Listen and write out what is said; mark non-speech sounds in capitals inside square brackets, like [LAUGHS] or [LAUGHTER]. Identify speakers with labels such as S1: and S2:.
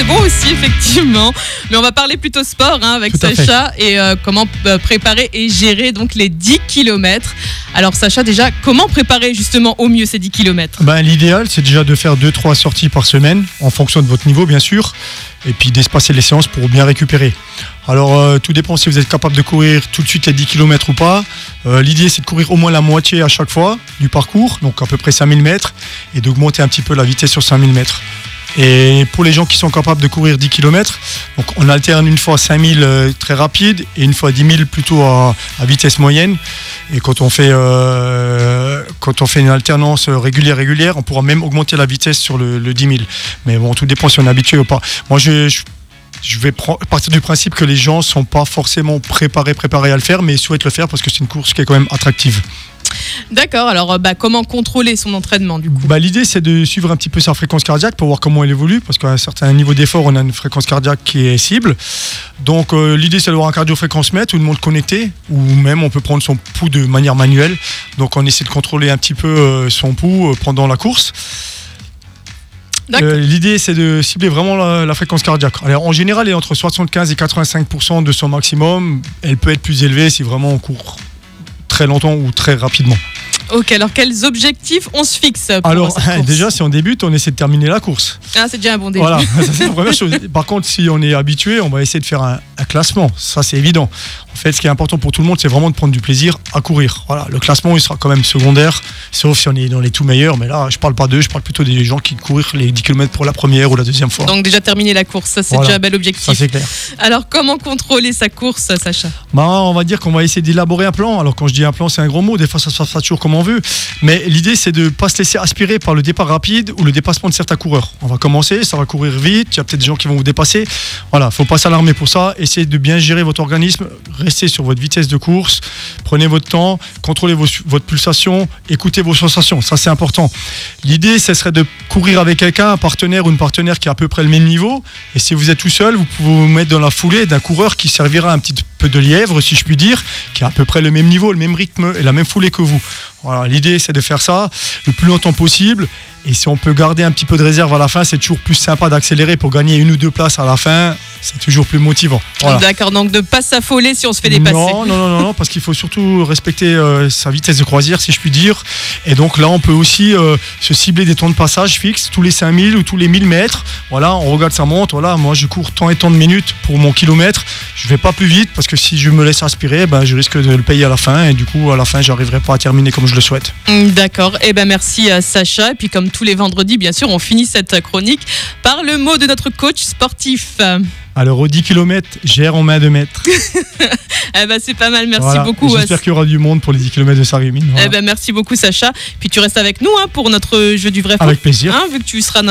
S1: c'est bon aussi, effectivement. Mais on va parler plutôt sport hein, avec
S2: Tout.
S1: Sacha et euh, comment euh, préparer et gérer donc les 10 km. Alors Sacha, déjà, comment préparer justement au mieux ces 10 km
S2: Ben, L'idéal, c'est déjà de faire 2-3 sorties par semaine, en fonction de votre niveau, bien sûr, et puis d'espacer les séances pour bien récupérer. Alors, euh, tout dépend si vous êtes capable de courir tout de suite les 10 km ou pas. Euh, L'idée, c'est de courir au moins la moitié à chaque fois du parcours, donc à peu près 5000 mètres, et d'augmenter un petit peu la vitesse sur 5000 mètres. Et pour les gens qui sont capables de courir 10 km, donc on alterne une fois 5000 euh, très rapide et une fois 10 000 plutôt à, vitesse moyenne. Et quand on fait euh, quand on fait une alternance régulière régulière, on pourra même augmenter la vitesse sur le, le 10 000. Mais bon, tout dépend si on est habitué ou pas. Moi, je, je, vais partir du principe que les gens sont pas forcément préparés préparés à le faire, mais souhaitent le faire parce que c'est une course qui est quand même attractive.
S1: D'accord, alors euh, bah, comment contrôler son entraînement du coup?
S2: Bah, L'idée, c'est de suivre un petit peu sa fréquence cardiaque pour voir comment elle évolue, parce qu'à un certain niveau d'effort, on a une fréquence cardiaque qui est cible. Donc, euh, l'idée, c'est d'avoir un cardio-fréquence-mètre ou une montre connectée, ou même on peut prendre son pouls de manière manuelle. Donc, on essaie de contrôler un petit peu euh, son pouls pendant la course. Euh, L'idée, c'est de cibler vraiment la, la fréquence cardiaque. Alors, en général, elle est entre 75 et 85% de son maximum. Elle peut être plus élevée si vraiment on court très longtemps ou très rapidement.
S1: Ok, alors quels objectifs on se fixe pour
S2: Alors,
S1: cette [LAUGHS]
S2: déjà, si on débute, on essaie de terminer la course.
S1: Ah, c'est déjà un bon début.
S2: Voilà, [LAUGHS] ça c'est la première [LAUGHS] chose. Par contre, si on est habitué, on va essayer de faire un, un classement. Ça, c'est évident. En fait, ce qui est important pour tout le monde, c'est vraiment de prendre du plaisir à courir. Voilà, le classement, il sera quand même secondaire, sauf si on est dans les tout meilleurs. Mais là, je parle pas d'eux, je parle plutôt des gens qui courent les 10 km pour la première ou la deuxième fois.
S1: Donc déjà terminer la course, ça c'est
S2: Voilà.
S1: déjà un bel
S2: ça,
S1: objectif.
S2: c'est clair.
S1: Alors comment contrôler sa course, Sacha?
S2: Bah, on va dire qu'on va essayer d'élaborer un plan. Alors, quand je dis un plan, c'est un gros mot. Des fois, ça se passe pas toujours comme on veut. Mais l'idée, c'est de pas se laisser aspirer par le départ rapide ou le dépassement de certains coureurs. On va commencer, ça va courir vite. Il y a peut-être des gens qui vont vous dépasser. Voilà, faut pas s'alarmer pour ça. Essayez de bien gérer votre organisme. Restez sur votre vitesse de course. Prenez votre temps. Contrôlez votre pulsation. Écoutez vos sensations. Ça, c'est important. L'idée, ce serait de courir avec quelqu'un, un partenaire ou une partenaire qui a à peu près le même niveau. Et si vous êtes tout seul, vous pouvez vous mettre dans la foulée d'un coureur qui servira un petit peu de lièvre, si je puis dire, qui a à peu près le même niveau, le même rythme et la même foulée que vous. L'idée, c'est de faire ça le plus longtemps possible. Et si on peut garder un petit peu de réserve à la fin, c'est toujours plus sympa d'accélérer pour gagner une ou deux places à la fin. C'est toujours plus motivant. Voilà.
S1: D'accord, donc de ne pas s'affoler si on se fait dépasser.
S2: Non, non, non, non, parce qu'il faut surtout respecter euh, sa vitesse de croisière, si je puis dire. Et donc là, on peut aussi euh, se cibler des temps de passage fixes tous les 5000 ou tous les 1000 mètres. Voilà, on regarde sa montre. Voilà, moi, je cours tant et tant de minutes pour mon kilomètre. Je vais pas plus vite parce que si je me laisse aspirer, ben, je risque de le payer à la fin. Et du coup, à la fin, j'arriverai pas à terminer comme je le souhaite.
S1: Mm, D'accord, eh ben merci à Sacha. Et puis comme tous les vendredis, bien sûr, on finit cette chronique par le mot de notre coach sportif.
S2: Alors, aux 10 km, gère en main de mètre. [LAUGHS]
S1: Eh ben c'est pas mal, merci
S2: Voilà.
S1: beaucoup.
S2: J'espère qu'il y aura du monde pour les 10 km de Sarreguemines. Voilà.
S1: Eh ben merci beaucoup Sacha. Puis tu restes avec nous hein, pour notre jeu du vrai faux.
S2: Avec plaisir.
S1: Hein, vu que tu seras notre